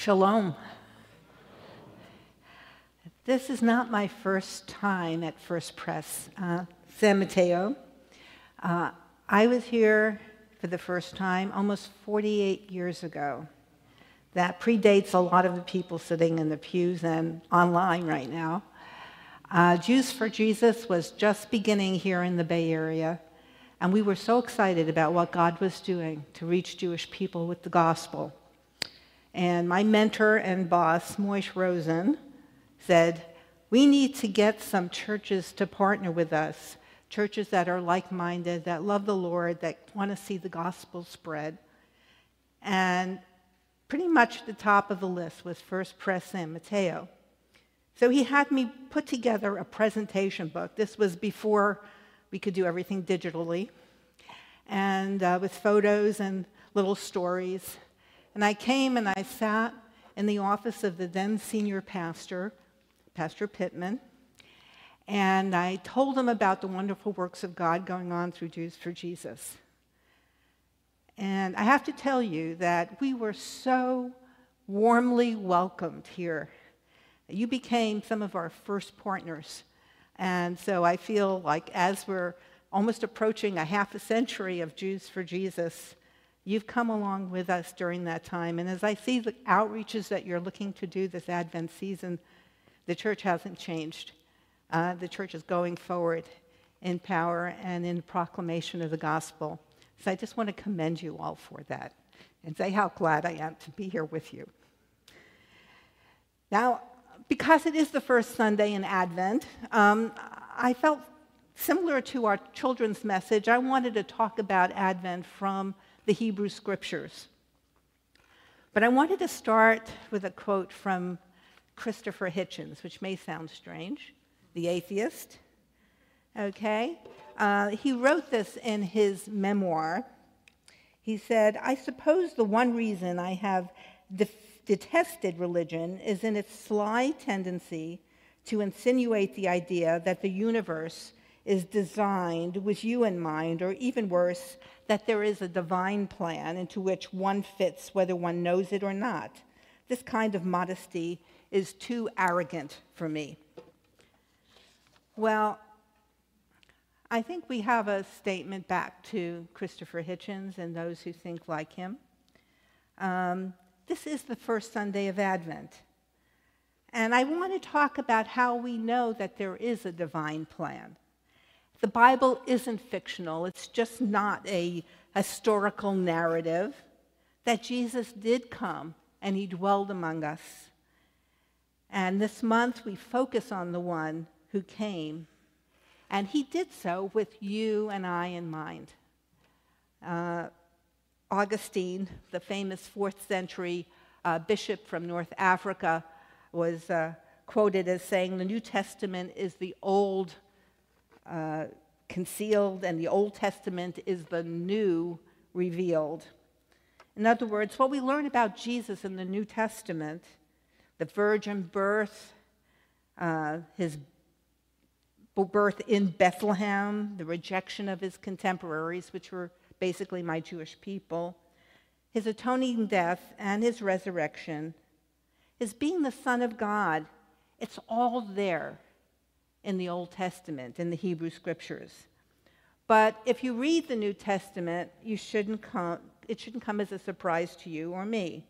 Shalom. This is not my first time at First Pres uh, San Mateo. Uh, I was here for the first time almost 48 years ago. That predates a lot of the people sitting in the pews and online right now. Uh, Jews for Jesus was just beginning here in the Bay Area, and we were so excited about what God was doing to reach Jewish people with the gospel. And my mentor and boss, Moishe Rosen, said, We need to get some churches to partner with us, churches that are like minded, that love the Lord, that want to see the gospel spread. And pretty much the top of the list was First Pres San Mateo. So he had me put together a presentation book. This was before we could do everything digitally, and uh, with photos and little stories. And I came and I sat in the office of the then senior pastor, Pastor Pittman, and I told him about the wonderful works of God going on through Jews for Jesus. And I have to tell you that we were so warmly welcomed here. You became some of our first partners. And so I feel like as we're almost approaching a half a century of Jews for Jesus, You've come along with us during that time. And as I see the outreaches that you're looking to do this Advent season, the church hasn't changed. Uh, the church is going forward in power and in proclamation of the gospel. So I just want to commend you all for that and say how glad I am to be here with you. Now, because it is the first Sunday in Advent, um, I felt similar to our children's message, I wanted to talk about Advent from the Hebrew scriptures. But I wanted to start with a quote from Christopher Hitchens, which may sound strange, the atheist. Okay? Uh, he wrote this in his memoir. He said, I suppose the one reason I have de- detested religion is in its sly tendency to insinuate the idea that the universe is designed with you in mind, or even worse, that there is a divine plan into which one fits whether one knows it or not. This kind of modesty is too arrogant for me. Well, I think we have a statement back to Christopher Hitchens and those who think like him. Um, this is the first Sunday of Advent. And I want to talk about how we know that there is a divine plan. The Bible isn't fictional, it's just not a historical narrative that Jesus did come and he dwelled among us. And this month we focus on the one who came, and he did so with you and I in mind. Uh, Augustine, the famous fourth century uh, bishop from North Africa, was uh, quoted as saying, The New Testament is the old uh, concealed, and the Old Testament is the new revealed. In other words, what we learn about Jesus in the New Testament, the virgin birth, uh, his birth in Bethlehem, the rejection of his contemporaries, which were basically my Jewish people, his atoning death, and his resurrection, his being the Son of God, it's all there in the Old Testament, in the Hebrew Scriptures. But if you read the New Testament, you shouldn't come, it shouldn't come as a surprise to you or me.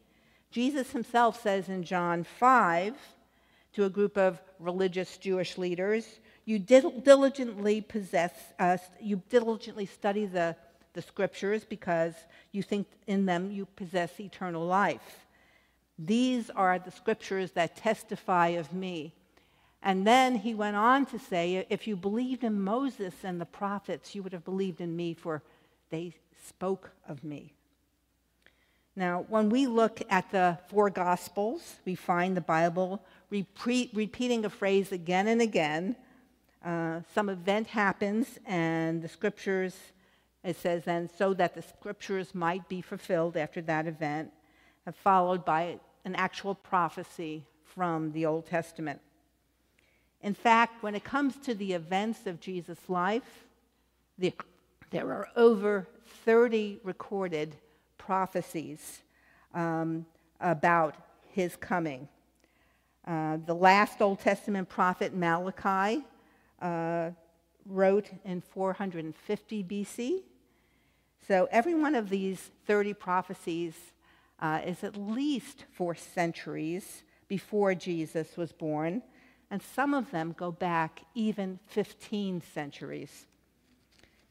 Jesus himself says in John 5 to a group of religious Jewish leaders, you diligently possess, uh, you diligently study the, the scriptures because you think in them you possess eternal life. These are the scriptures that testify of me. And then he went on to say, If you believed in Moses and the prophets, you would have believed in me, for they spoke of me. Now, when we look at the four Gospels, we find the Bible repeat, repeating a phrase again and again. Uh, some event happens, and the scriptures, it says then, so that the scriptures might be fulfilled after that event, followed by an actual prophecy from the Old Testament. In fact, when it comes to the events of Jesus' life, the, there are over 30 recorded prophecies um, about his coming. Uh, the last Old Testament prophet, Malachi, uh, wrote in 450 BC. So every one of these 30 prophecies uh, is at least four centuries before Jesus was born, and some of them go back even 15 centuries.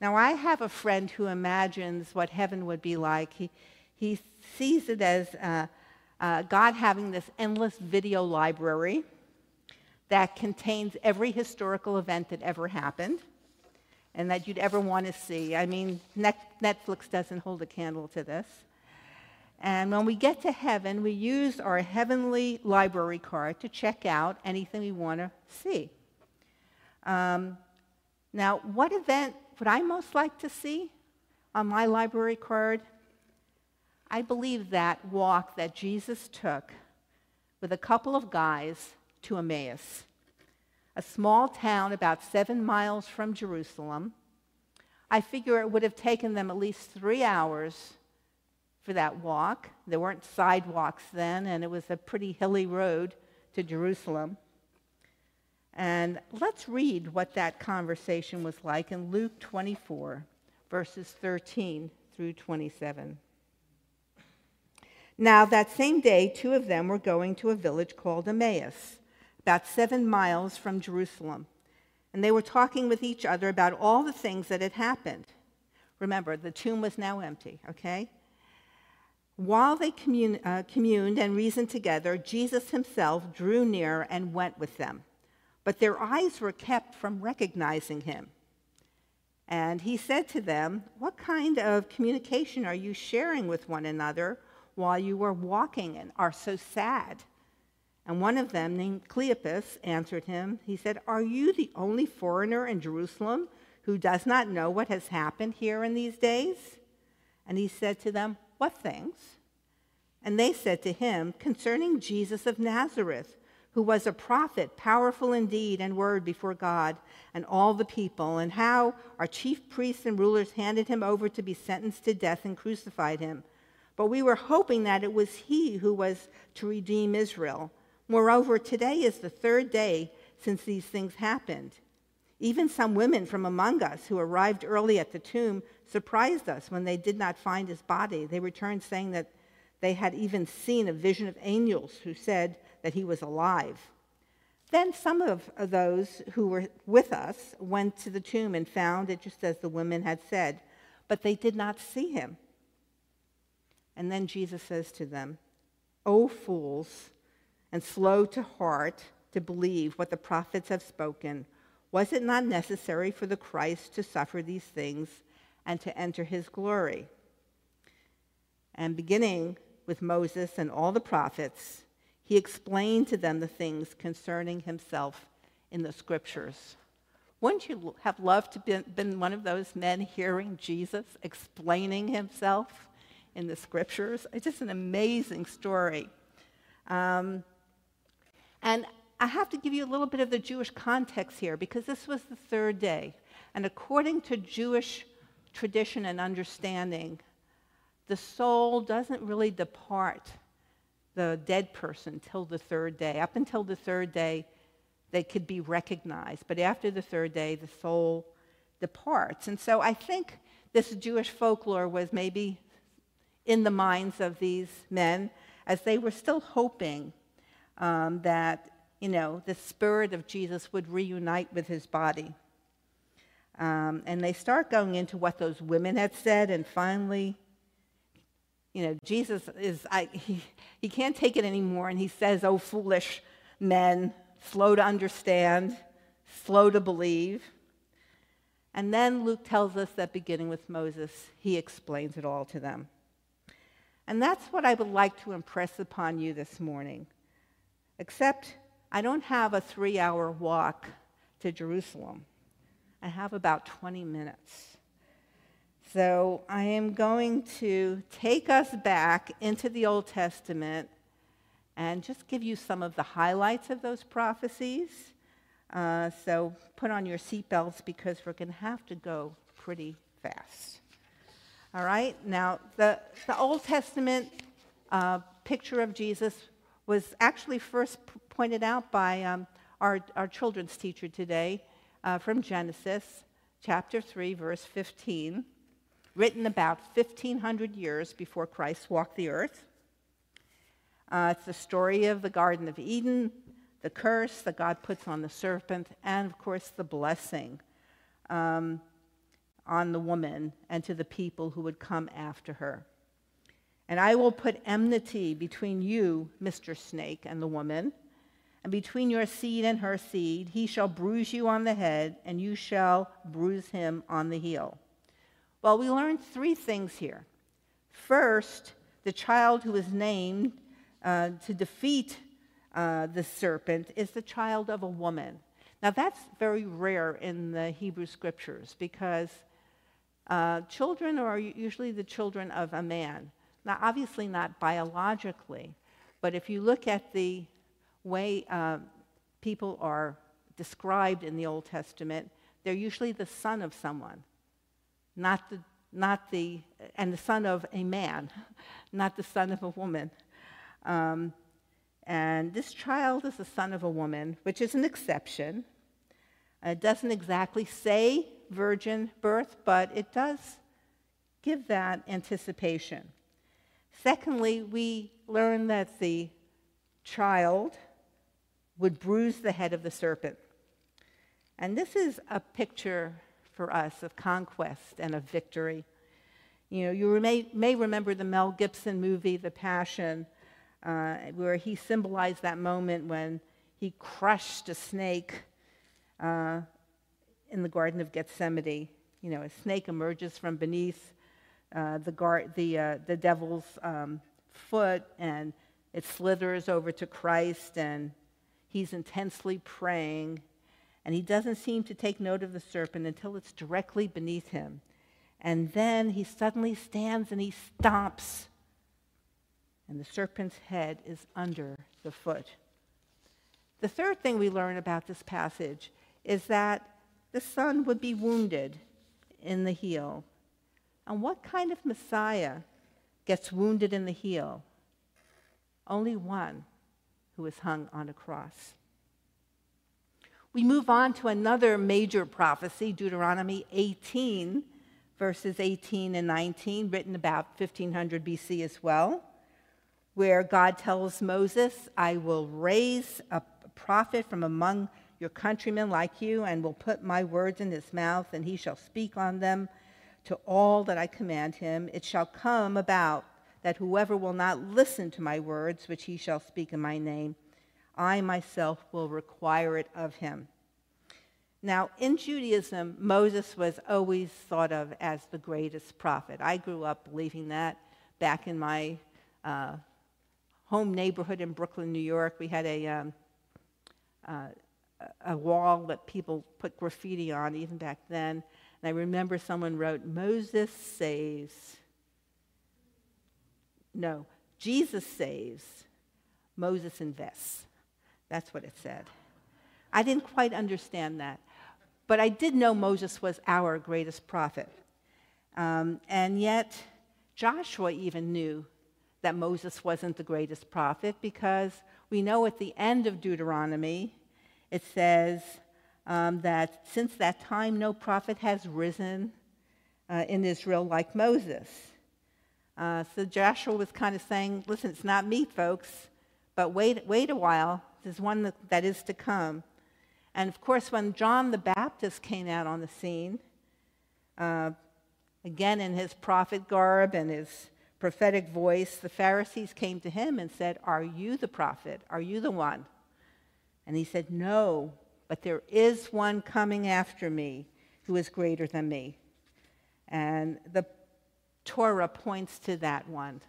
Now, I have a friend who imagines what heaven would be like. He, he sees it as uh, uh, God having this endless video library that contains every historical event that ever happened and that you'd ever want to see. I mean, Netflix doesn't hold a candle to this. And when we get to heaven, we use our heavenly library card to check out anything we want to see. Um, now, what event would I most like to see on my library card? I believe that walk that Jesus took with a couple of guys to Emmaus, a small town about seven miles from Jerusalem. I figure it would have taken them at least three hours for that walk. There weren't sidewalks then, and it was a pretty hilly road to Jerusalem. And let's read what that conversation was like in Luke 24, verses 13 through 27. Now, that same day, two of them were going to a village called Emmaus, about seven miles from Jerusalem. And they were talking with each other about all the things that had happened. Remember, the tomb was now empty, okay? While they uh, communed and reasoned together, Jesus himself drew near and went with them. But their eyes were kept from recognizing him. And he said to them, What kind of communication are you sharing with one another? while you are walking and are so sad? And one of them, named Cleopas, answered him. He said, Are you the only foreigner in Jerusalem who does not know what has happened here in these days? And he said to them, What things? And they said to him, Concerning Jesus of Nazareth, who was a prophet, powerful in deed and word before God and all the people, and how our chief priests and rulers handed him over to be sentenced to death and crucified him. But we were hoping that it was he who was to redeem Israel. Moreover, today is the third day since these things happened. Even some women from among us who arrived early at the tomb surprised us when they did not find his body. They returned saying that they had even seen a vision of angels who said that he was alive. Then some of those who were with us went to the tomb and found it just as the women had said, but they did not see him. And then Jesus says to them, O fools, and slow to heart to believe what the prophets have spoken, was it not necessary for the Christ to suffer these things and to enter his glory? And beginning with Moses and all the prophets, he explained to them the things concerning himself in the scriptures. Wouldn't you have loved to have been one of those men hearing Jesus explaining himself? in the scriptures. It's just an amazing story. Um, and I have to give you a little bit of the Jewish context here because this was the third day. And according to Jewish tradition and understanding, the soul doesn't really depart the dead person till the third day. Up until the third day, they could be recognized. But after the third day, the soul departs. And so I think this Jewish folklore was maybe in the minds of these men as they were still hoping um, that, you know, the spirit of Jesus would reunite with his body. Um, and they start going into what those women had said, and finally, you know, Jesus is, I, he, he can't take it anymore, and he says, Oh, foolish men, slow to understand, slow to believe. And then Luke tells us that beginning with Moses, he explains it all to them. And that's what I would like to impress upon you this morning. Except I don't have a three hour walk to Jerusalem, I have about 20 minutes. So I am going to take us back into the Old Testament and just give you some of the highlights of those prophecies. Uh, so put on your seatbelts because we're going to have to go pretty fast. All right? Now, the, the Old Testament uh, picture of Jesus was actually first pointed out by um, our, our children's teacher today uh, from Genesis chapter 3, verse 15, written about 1,500 years before Christ walked the earth. Uh, it's the story of the Garden of Eden, the curse that God puts on the serpent, and of course the blessing um, on the woman and to the people who would come after her. And I will put enmity between you, Mr. Snake, and the woman, and between your seed and her seed. He shall bruise you on the head, and you shall bruise him on the heel. Well, we learned three things here. First, the child who is named uh, to defeat uh, the serpent is the child of a woman. Now, that's very rare in the Hebrew scriptures because uh, children are usually the children of a man. Now, obviously, not biologically, but if you look at the way uh, people are described in the Old Testament, they're usually the son of someone, not the, not the and the son of a man, not the son of a woman. Um, and this child is the son of a woman, which is an exception. It doesn't exactly say virgin birth, but it does give that anticipation. Secondly, we learn that the child would bruise the head of the serpent. And this is a picture for us of conquest and of victory. You know, you may, may remember the Mel Gibson movie, The Passion, uh, where he symbolized that moment when he crushed a snake uh, in the Garden of Gethsemane. You know, a snake emerges from beneath uh, the, the, uh, the devil's um, foot and it slithers over to Christ and he's intensely praying. And he doesn't seem to take note of the serpent until it's directly beneath him. And then he suddenly stands and he stomps and the serpent's head is under the foot. The third thing we learn about this passage is that the son would be wounded in the heel. And what kind of Messiah gets wounded in the heel? Only one who is hung on a cross. We move on to another major prophecy, Deuteronomy 18, verses 18 and 19, written about 1500 BC as well where God tells Moses, I will raise a prophet from among your countrymen like you, and will put my words in his mouth, and he shall speak on them to all that I command him. It shall come about that whoever will not listen to my words, which he shall speak in my name, I myself will require it of him. Now, in Judaism, Moses was always thought of as the greatest prophet. I grew up believing that back in my uh, home neighborhood in Brooklyn, New York. We had a, um, uh, a wall that people put graffiti on even back then. And I remember someone wrote, Moses saves. No, Jesus saves, Moses invests. That's what it said. I didn't quite understand that. But I did know Moses was our greatest prophet. Um, and yet, Joshua even knew that Moses wasn't the greatest prophet because we know at the end of Deuteronomy it says um, that since that time no prophet has risen uh, in Israel like Moses. Uh, so Joshua was kind of saying, listen, it's not me, folks, but wait, wait a while. There's one that, that is to come. And of course, when John the Baptist came out on the scene, uh, again in his prophet garb and his prophetic voice, the Pharisees came to him and said, Are you the prophet? Are you the one? And he said, No, but there is one coming after me who is greater than me. And the Torah points to that one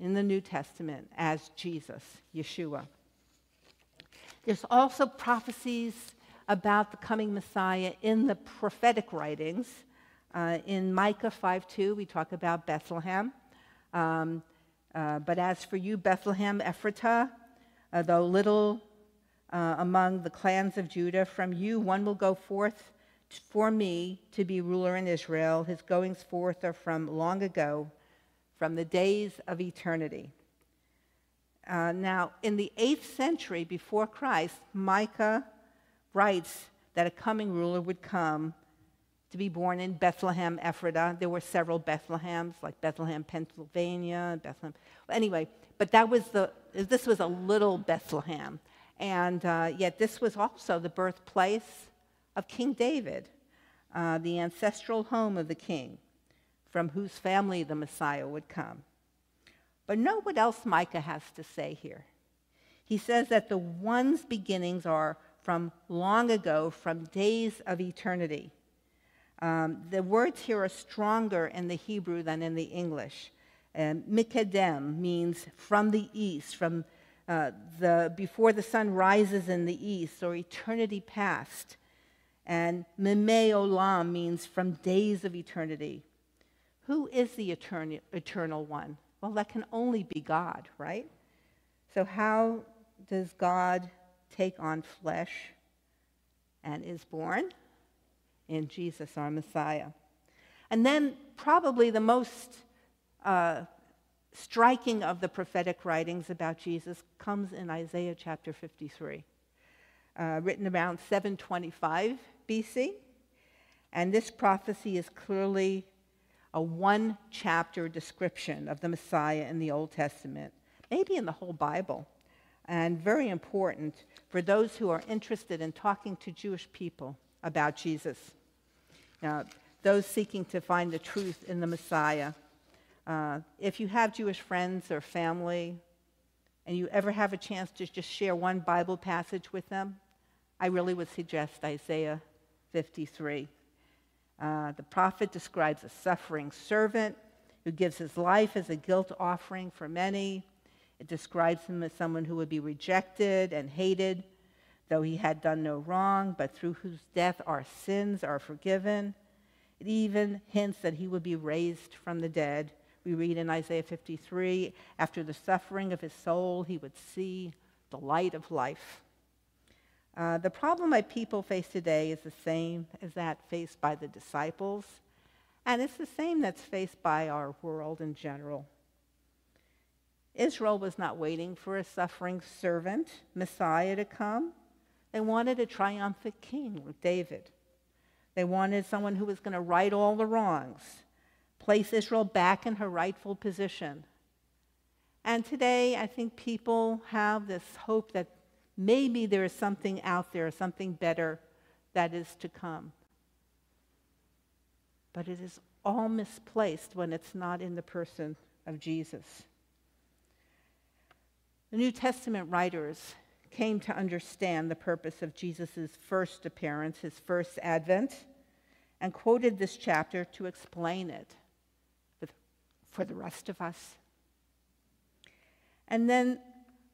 in the New Testament as Jesus, Yeshua. There's also prophecies about the coming Messiah in the prophetic writings. Uh, in Micah 5:2, we talk about Bethlehem. Um, uh, but as for you, Bethlehem Ephratah, uh, though little uh, among the clans of Judah, from you one will go forth for me to be ruler in Israel. His goings forth are from long ago, from the days of eternity. Uh, now, in the 8th century before Christ, Micah writes that a coming ruler would come to be born in Bethlehem, Ephrata. There were several Bethlehems, like Bethlehem, Pennsylvania, Bethlehem. Anyway, but that was the, this was a little Bethlehem. And uh, yet, this was also the birthplace of King David, uh, the ancestral home of the king, from whose family the Messiah would come. But know what else Micah has to say here. He says that the one's beginnings are from long ago, from days of eternity. Um, the words here are stronger in the Hebrew than in the English. And Mikadem means from the east, from uh, the before the sun rises in the east, or eternity past. And Mime Olam means from days of eternity. Who is the eternal, eternal one? Well, that can only be God, right? So, how does God take on flesh and is born? In Jesus, our Messiah. And then, probably the most uh, striking of the prophetic writings about Jesus comes in Isaiah chapter 53, uh, written around 725 BC. And this prophecy is clearly a one chapter description of the Messiah in the Old Testament, maybe in the whole Bible, and very important for those who are interested in talking to Jewish people about Jesus. Now, those seeking to find the truth in the Messiah. Uh, if you have Jewish friends or family, and you ever have a chance to just share one Bible passage with them, I really would suggest Isaiah 53. Uh, the prophet describes a suffering servant who gives his life as a guilt offering for many. It describes him as someone who would be rejected and hated, though he had done no wrong, but through whose death our sins are forgiven. It even hints that he would be raised from the dead. We read in Isaiah 53 after the suffering of his soul, he would see the light of life. Uh, the problem my people face today is the same as that faced by the disciples, and it's the same that's faced by our world in general. Israel was not waiting for a suffering servant, Messiah, to come. They wanted a triumphant king like David. They wanted someone who was going to right all the wrongs, place Israel back in her rightful position. And today, I think people have this hope that maybe there is something out there, something better that is to come. But it is all misplaced when it's not in the person of Jesus. The New Testament writers came to understand the purpose of Jesus' first appearance, his first advent, and quoted this chapter to explain it for the rest of us. And then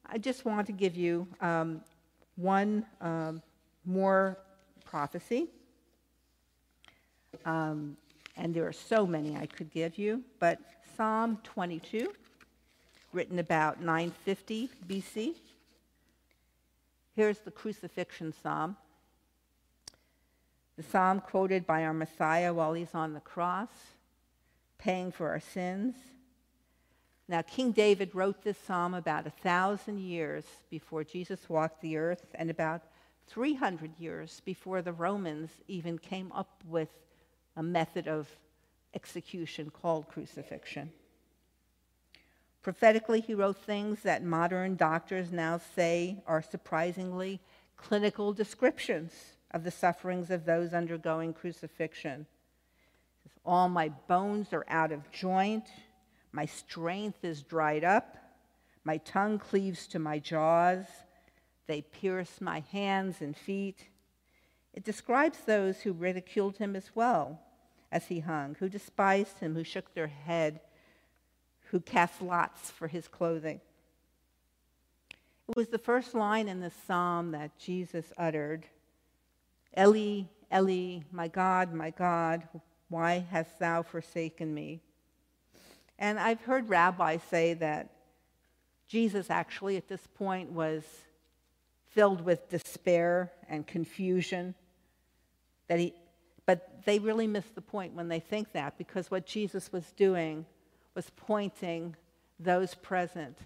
I just want to give you um, one um, more prophecy. Um, and there are so many I could give you, but Psalm 22, written about 950 BC. Here's the crucifixion psalm. The psalm quoted by our Messiah while he's on the cross, paying for our sins. Now, King David wrote this psalm about a thousand years before Jesus walked the earth and about 300 years before the Romans even came up with a method of execution called crucifixion. Prophetically, he wrote things that modern doctors now say are surprisingly clinical descriptions of the sufferings of those undergoing crucifixion. All my bones are out of joint. My strength is dried up. My tongue cleaves to my jaws. They pierce my hands and feet. It describes those who ridiculed him as well as he hung, who despised him, who shook their head, who cast lots for his clothing. It was the first line in the psalm that Jesus uttered Eli, Eli, my God, my God, why hast thou forsaken me? And I've heard rabbis say that Jesus actually at this point was filled with despair and confusion. That he, but they really miss the point when they think that because what Jesus was doing was pointing those present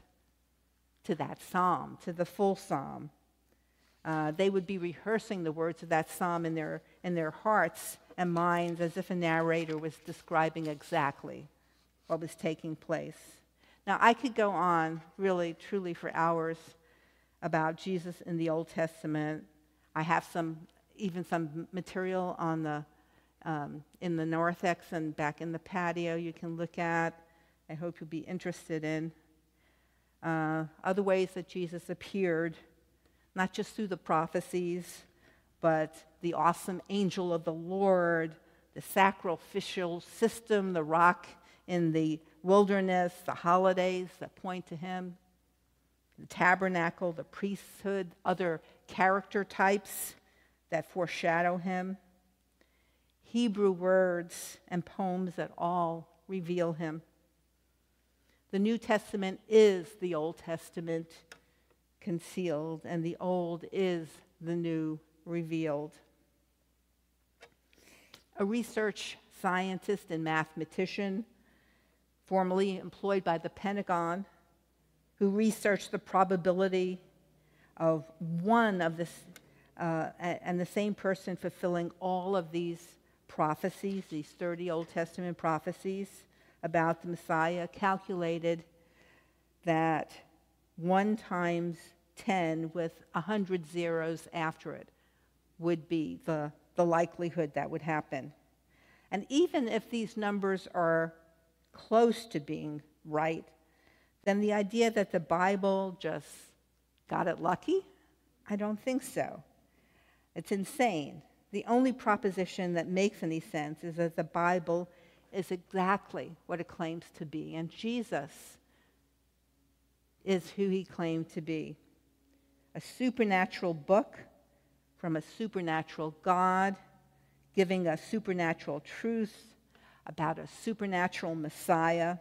to that psalm, to the full psalm. Uh, they would be rehearsing the words of that psalm in their, in their hearts and minds as if a narrator was describing exactly what was taking place. Now, I could go on really, truly for hours about Jesus in the Old Testament. I have some, even some material on the, um, in the narthex and back in the patio you can look at. I hope you'll be interested in. Uh, other ways that Jesus appeared not just through the prophecies, but the awesome angel of the Lord, the sacrificial system, the rock in the wilderness, the holidays that point to him, the tabernacle, the priesthood, other character types that foreshadow him, Hebrew words and poems that all reveal him. The New Testament is the Old Testament concealed, and the old is the new revealed. A research scientist and mathematician, formerly employed by the Pentagon, who researched the probability of one of this uh, and the same person fulfilling all of these prophecies, these 30 Old Testament prophecies about the Messiah, calculated that one times 10 with 100 zeros after it would be the, the likelihood that would happen. And even if these numbers are close to being right, then the idea that the Bible just got it lucky, I don't think so. It's insane. The only proposition that makes any sense is that the Bible is exactly what it claims to be, and Jesus is who he claimed to be a supernatural book from a supernatural God, giving us supernatural truth about a supernatural Messiah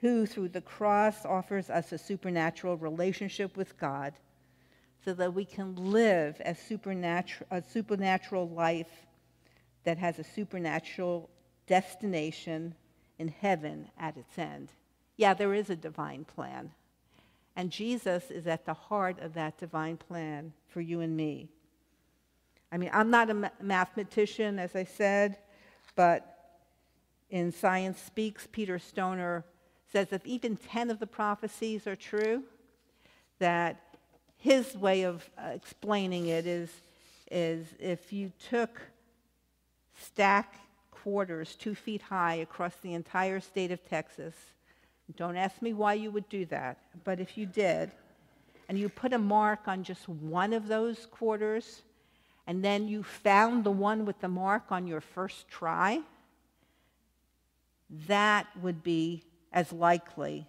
who, through the cross, offers us a supernatural relationship with God so that we can live a supernatural, a supernatural life that has a supernatural destination in heaven at its end. Yeah, there is a divine plan. And Jesus is at the heart of that divine plan for you and me. I mean, I'm not a mathematician, as I said, but in Science Speaks, Peter Stoner says if even 10 of the prophecies are true, that his way of uh, explaining it is, is if you took stack quarters two feet high across the entire state of Texas don't ask me why you would do that, but if you did, and you put a mark on just one of those quarters, and then you found the one with the mark on your first try, that would be as likely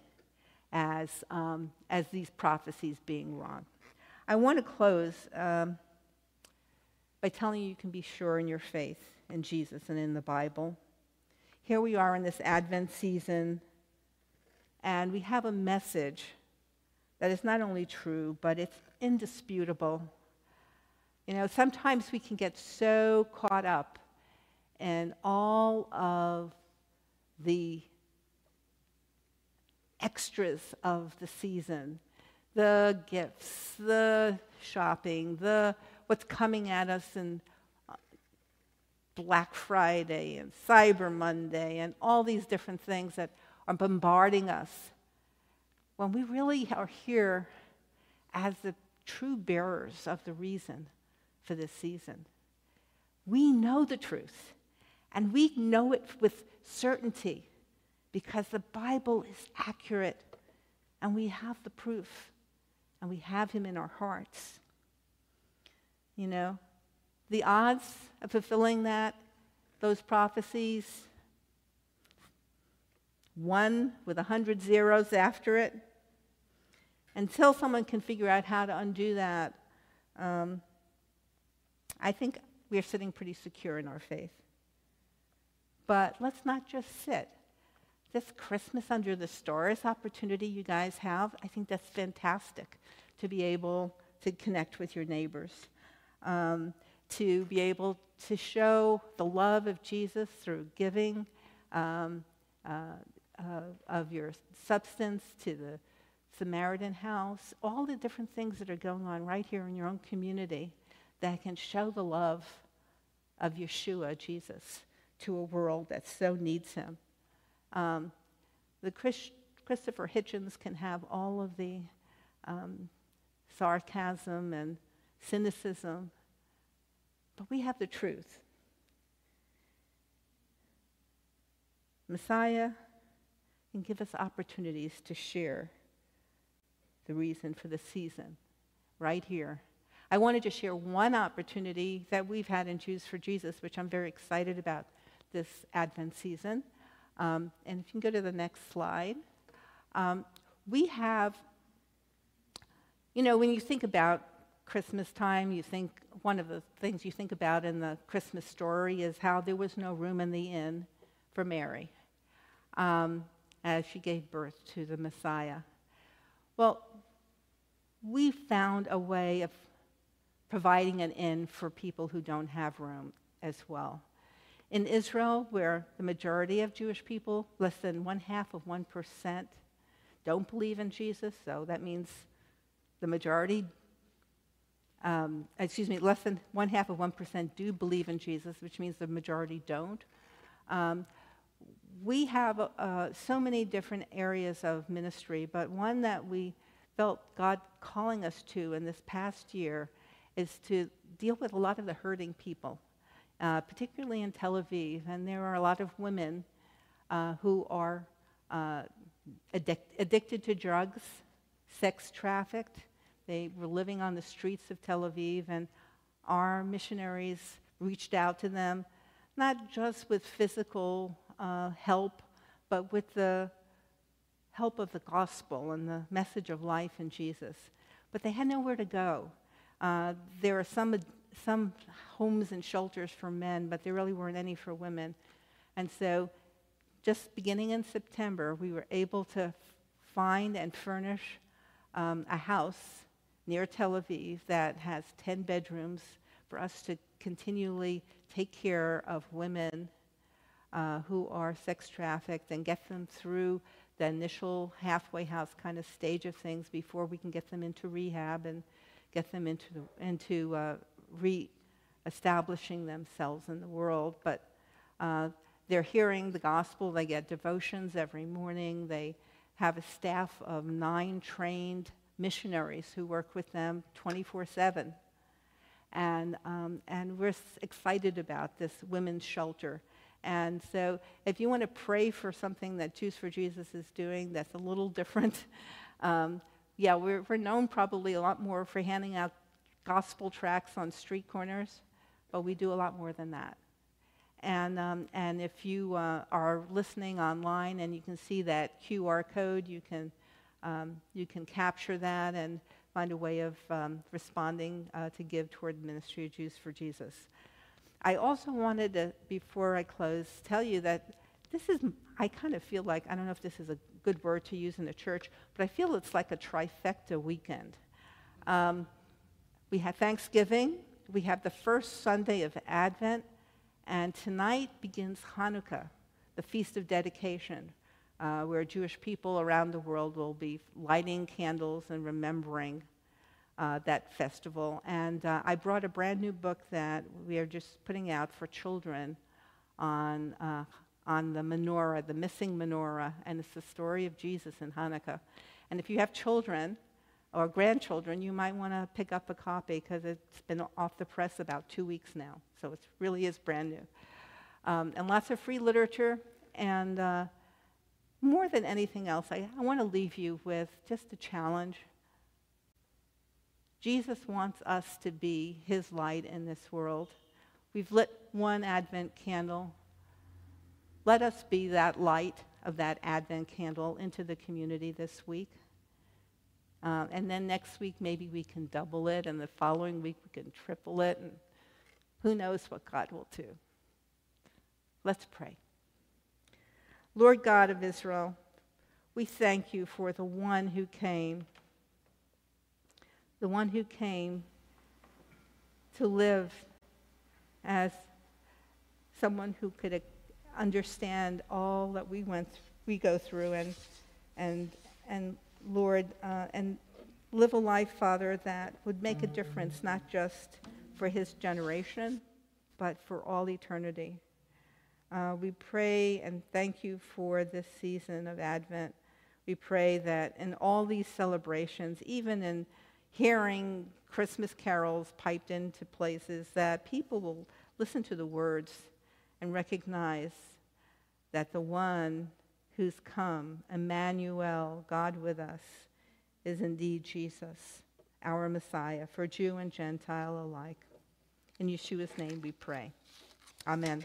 as, um, as these prophecies being wrong. I want to close um, by telling you you can be sure in your faith in Jesus and in the Bible. Here we are in this Advent season and we have a message that is not only true, but it's indisputable. You know, sometimes we can get so caught up in all of the extras of the season the gifts, the shopping, the what's coming at us in uh, Black Friday and Cyber Monday and all these different things that are bombarding us when we really are here as the true bearers of the reason for this season. We know the truth, and we know it with certainty because the Bible is accurate, and we have the proof, and we have Him in our hearts. You know, the odds of fulfilling that, those prophecies, one with a hundred zeros after it. Until someone can figure out how to undo that, um, I think we're sitting pretty secure in our faith. But let's not just sit. This Christmas under the stars opportunity you guys have, I think that's fantastic to be able to connect with your neighbors, um, to be able to show the love of Jesus through giving, um, uh, uh, of your substance to the Samaritan house, all the different things that are going on right here in your own community that can show the love of Yeshua, Jesus, to a world that so needs him. Um, the Chris, Christopher Hitchens can have all of the um, sarcasm and cynicism, but we have the truth. Messiah can give us opportunities to share the reason for the season right here. I wanted to share one opportunity that we've had in Jews for Jesus, which I'm very excited about this Advent season. Um, and if you can go to the next slide, um, we have, you know, when you think about Christmas time, you think one of the things you think about in the Christmas story is how there was no room in the inn for Mary um, as she gave birth to the Messiah. Well, we found a way of providing an inn for people who don't have room as well. In Israel, where the majority of Jewish people, less than one half of 1%, don't believe in Jesus, so that means the majority, um, excuse me, less than one half of 1% do believe in Jesus, which means the majority don't. Um, we have uh, so many different areas of ministry, but one that we felt God calling us to in this past year is to deal with a lot of the hurting people, uh, particularly in Tel Aviv. And there are a lot of women uh, who are uh, addic- addicted to drugs, sex trafficked. They were living on the streets of Tel Aviv, and our missionaries reached out to them, not just with physical uh, help, but with the help of the gospel and the message of life in Jesus. But they had nowhere to go. Uh, there are some, some homes and shelters for men, but there really weren't any for women. And so, just beginning in September, we were able to find and furnish um, a house near Tel Aviv that has 10 bedrooms for us to continually take care of women uh, who are sex trafficked and get them through the initial halfway house kind of stage of things before we can get them into rehab and get them into, the, into uh, re-establishing themselves in the world. But uh, they're hearing the gospel. They get devotions every morning. They have a staff of nine trained missionaries who work with them 24 7. And, um, and we're excited about this women's shelter and so, if you want to pray for something that Jews for Jesus is doing that's a little different, um, yeah, we're, we're known probably a lot more for handing out gospel tracts on street corners, but we do a lot more than that. And, um, and if you uh, are listening online and you can see that QR code, you can, um, you can capture that and find a way of um, responding uh, to give toward the ministry of Jews for Jesus. I also wanted to, before I close, tell you that this is, I kind of feel like, I don't know if this is a good word to use in the church, but I feel it's like a trifecta weekend. Um, we have Thanksgiving, we have the first Sunday of Advent, and tonight begins Hanukkah, the Feast of Dedication, uh, where Jewish people around the world will be lighting candles and remembering uh, that festival. And uh, I brought a brand new book that we are just putting out for children on, uh, on the menorah, the missing menorah, and it's the story of Jesus in Hanukkah. And if you have children or grandchildren, you might want to pick up a copy because it's been off the press about two weeks now. So it really is brand new. Um, and lots of free literature. And uh, more than anything else, I, I want to leave you with just a challenge Jesus wants us to be his light in this world. We've lit one Advent candle. Let us be that light of that Advent candle into the community this week. Uh, and then next week, maybe we can double it, and the following week, we can triple it, and who knows what God will do. Let's pray. Lord God of Israel, we thank you for the one who came the one who came to live as someone who could understand all that we went we go through and and and Lord, uh, and live a life, Father, that would make a difference, not just for his generation, but for all eternity. Uh, we pray and thank you for this season of Advent. We pray that in all these celebrations, even in hearing Christmas carols piped into places, that people will listen to the words and recognize that the one who's come, Emmanuel, God with us, is indeed Jesus, our Messiah, for Jew and Gentile alike. In Yeshua's name we pray. Amen.